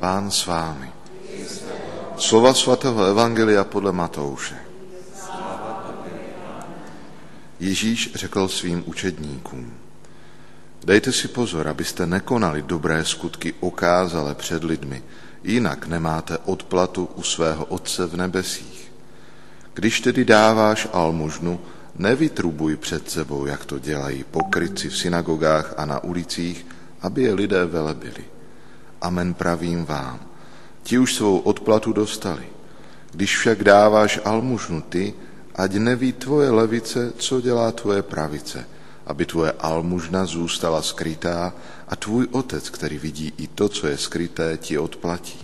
Pán s vámi. Slova svatého Evangelia podle Matouše. Ježíš řekl svým učedníkům, dejte si pozor, abyste nekonali dobré skutky okázale před lidmi, jinak nemáte odplatu u svého Otce v nebesích. Když tedy dáváš almužnu, nevytrubuj před sebou, jak to dělají pokryci v synagogách a na ulicích, aby je lidé velebili. Amen pravím vám. Ti už svou odplatu dostali. Když však dáváš almužnu ty, ať neví tvoje levice, co dělá tvoje pravice, aby tvoje almužna zůstala skrytá a tvůj otec, který vidí i to, co je skryté, ti odplatí.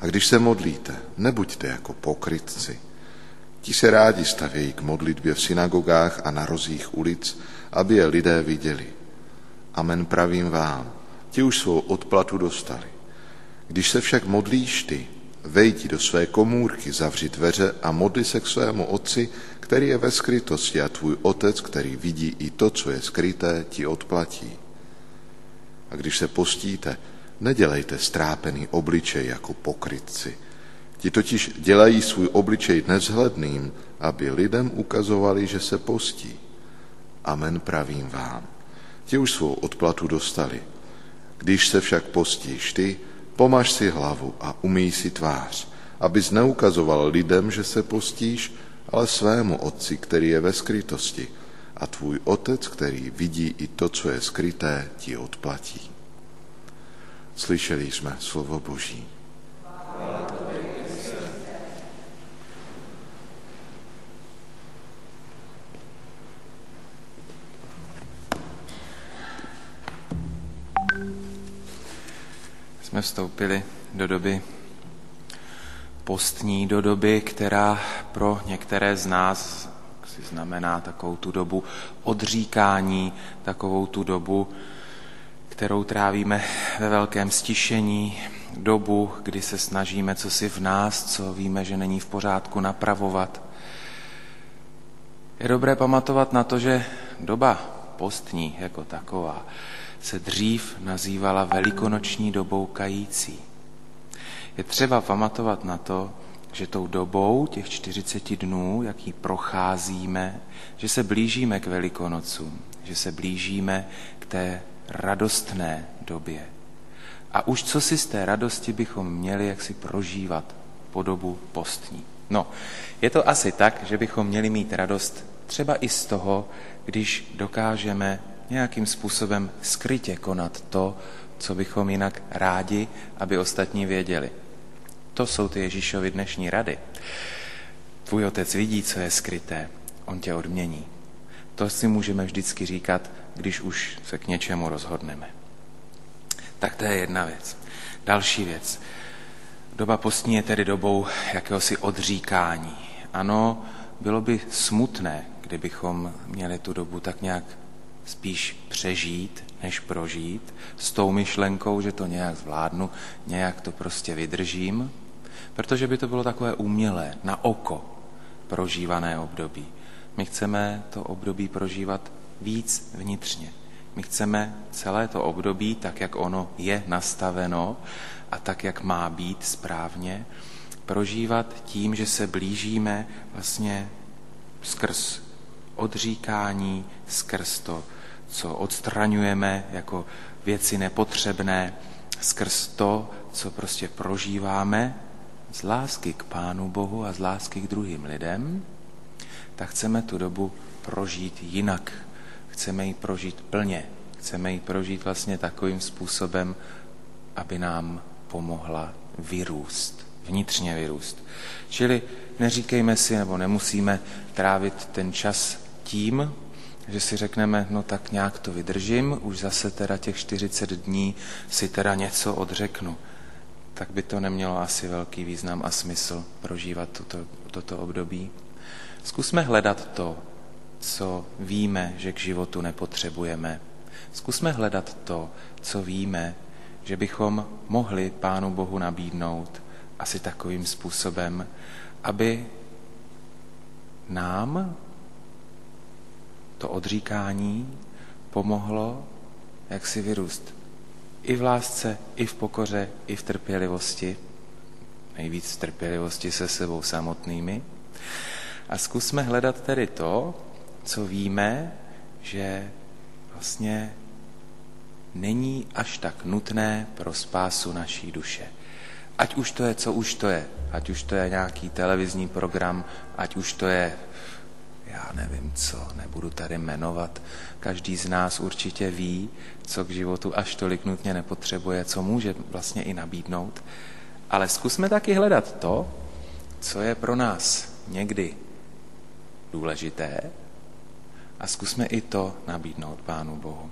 A když se modlíte, nebuďte jako pokrytci. Ti se rádi stavějí k modlitbě v synagogách a na rozích ulic, aby je lidé viděli. Amen pravím vám, ti už svou odplatu dostali. Když se však modlíš ty, vejdi do své komůrky, zavři dveře a modli se k svému otci, který je ve skrytosti a tvůj otec, který vidí i to, co je skryté, ti odplatí. A když se postíte, nedělejte strápený obličej jako pokrytci. Ti totiž dělají svůj obličej nevzhledným, aby lidem ukazovali, že se postí. Amen pravím vám. Ti už svou odplatu dostali. Když se však postíš ty, pomaž si hlavu a umýj si tvář, abys neukazoval lidem, že se postíš, ale svému otci, který je ve skrytosti. A tvůj otec, který vidí i to, co je skryté, ti odplatí. Slyšeli jsme slovo Boží. Jsme vstoupili do doby postní, do doby, která pro některé z nás si znamená takovou tu dobu odříkání, takovou tu dobu, kterou trávíme ve velkém stišení, dobu, kdy se snažíme co si v nás, co víme, že není v pořádku, napravovat. Je dobré pamatovat na to, že doba postní jako taková se dřív nazývala velikonoční dobou kající. Je třeba pamatovat na to, že tou dobou těch 40 dnů, jak ji procházíme, že se blížíme k velikonocům, že se blížíme k té radostné době. A už co si z té radosti bychom měli jak si prožívat po dobu postní. No, je to asi tak, že bychom měli mít radost třeba i z toho, když dokážeme nějakým způsobem skrytě konat to, co bychom jinak rádi, aby ostatní věděli. To jsou ty Ježíšovi dnešní rady. Tvůj otec vidí, co je skryté, on tě odmění. To si můžeme vždycky říkat, když už se k něčemu rozhodneme. Tak to je jedna věc. Další věc. Doba postní je tedy dobou jakéhosi odříkání. Ano, bylo by smutné, kdybychom měli tu dobu tak nějak spíš přežít, než prožít, s tou myšlenkou, že to nějak zvládnu, nějak to prostě vydržím, protože by to bylo takové umělé, na oko prožívané období. My chceme to období prožívat víc vnitřně. My chceme celé to období, tak jak ono je nastaveno a tak, jak má být správně, prožívat tím, že se blížíme vlastně skrz odříkání, skrz to co odstraňujeme jako věci nepotřebné, skrz to, co prostě prožíváme z lásky k Pánu Bohu a z lásky k druhým lidem, tak chceme tu dobu prožít jinak. Chceme ji prožít plně. Chceme ji prožít vlastně takovým způsobem, aby nám pomohla vyrůst, vnitřně vyrůst. Čili neříkejme si, nebo nemusíme trávit ten čas tím, že si řekneme, no tak nějak to vydržím, už zase teda těch 40 dní si teda něco odřeknu, tak by to nemělo asi velký význam a smysl prožívat tuto, toto období. Zkusme hledat to, co víme, že k životu nepotřebujeme. Zkusme hledat to, co víme, že bychom mohli Pánu Bohu nabídnout asi takovým způsobem, aby nám to odříkání pomohlo jak si vyrůst i v lásce, i v pokoře, i v trpělivosti. Nejvíc v trpělivosti se sebou samotnými. A zkusme hledat tedy to, co víme, že vlastně není až tak nutné pro spásu naší duše. Ať už to je, co už to je, ať už to je nějaký televizní program, ať už to je, já nevím co, nebudu tady jmenovat. Každý z nás určitě ví, co k životu až tolik nutně nepotřebuje, co může vlastně i nabídnout. Ale zkusme taky hledat to, co je pro nás někdy důležité a zkusme i to nabídnout Pánu Bohu.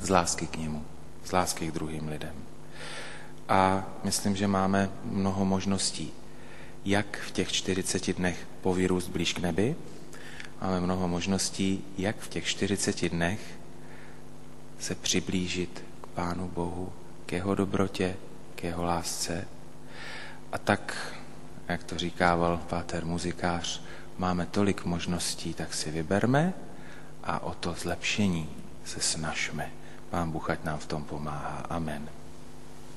Z lásky k němu, z lásky k druhým lidem. A myslím, že máme mnoho možností, jak v těch 40 dnech povyrůst blíž k nebi, máme mnoho možností, jak v těch 40 dnech se přiblížit k Pánu Bohu, k jeho dobrotě, k jeho lásce. A tak, jak to říkával páter muzikář, máme tolik možností, tak si vyberme a o to zlepšení se snažme. Pán Bůh ať nám v tom pomáhá. Amen.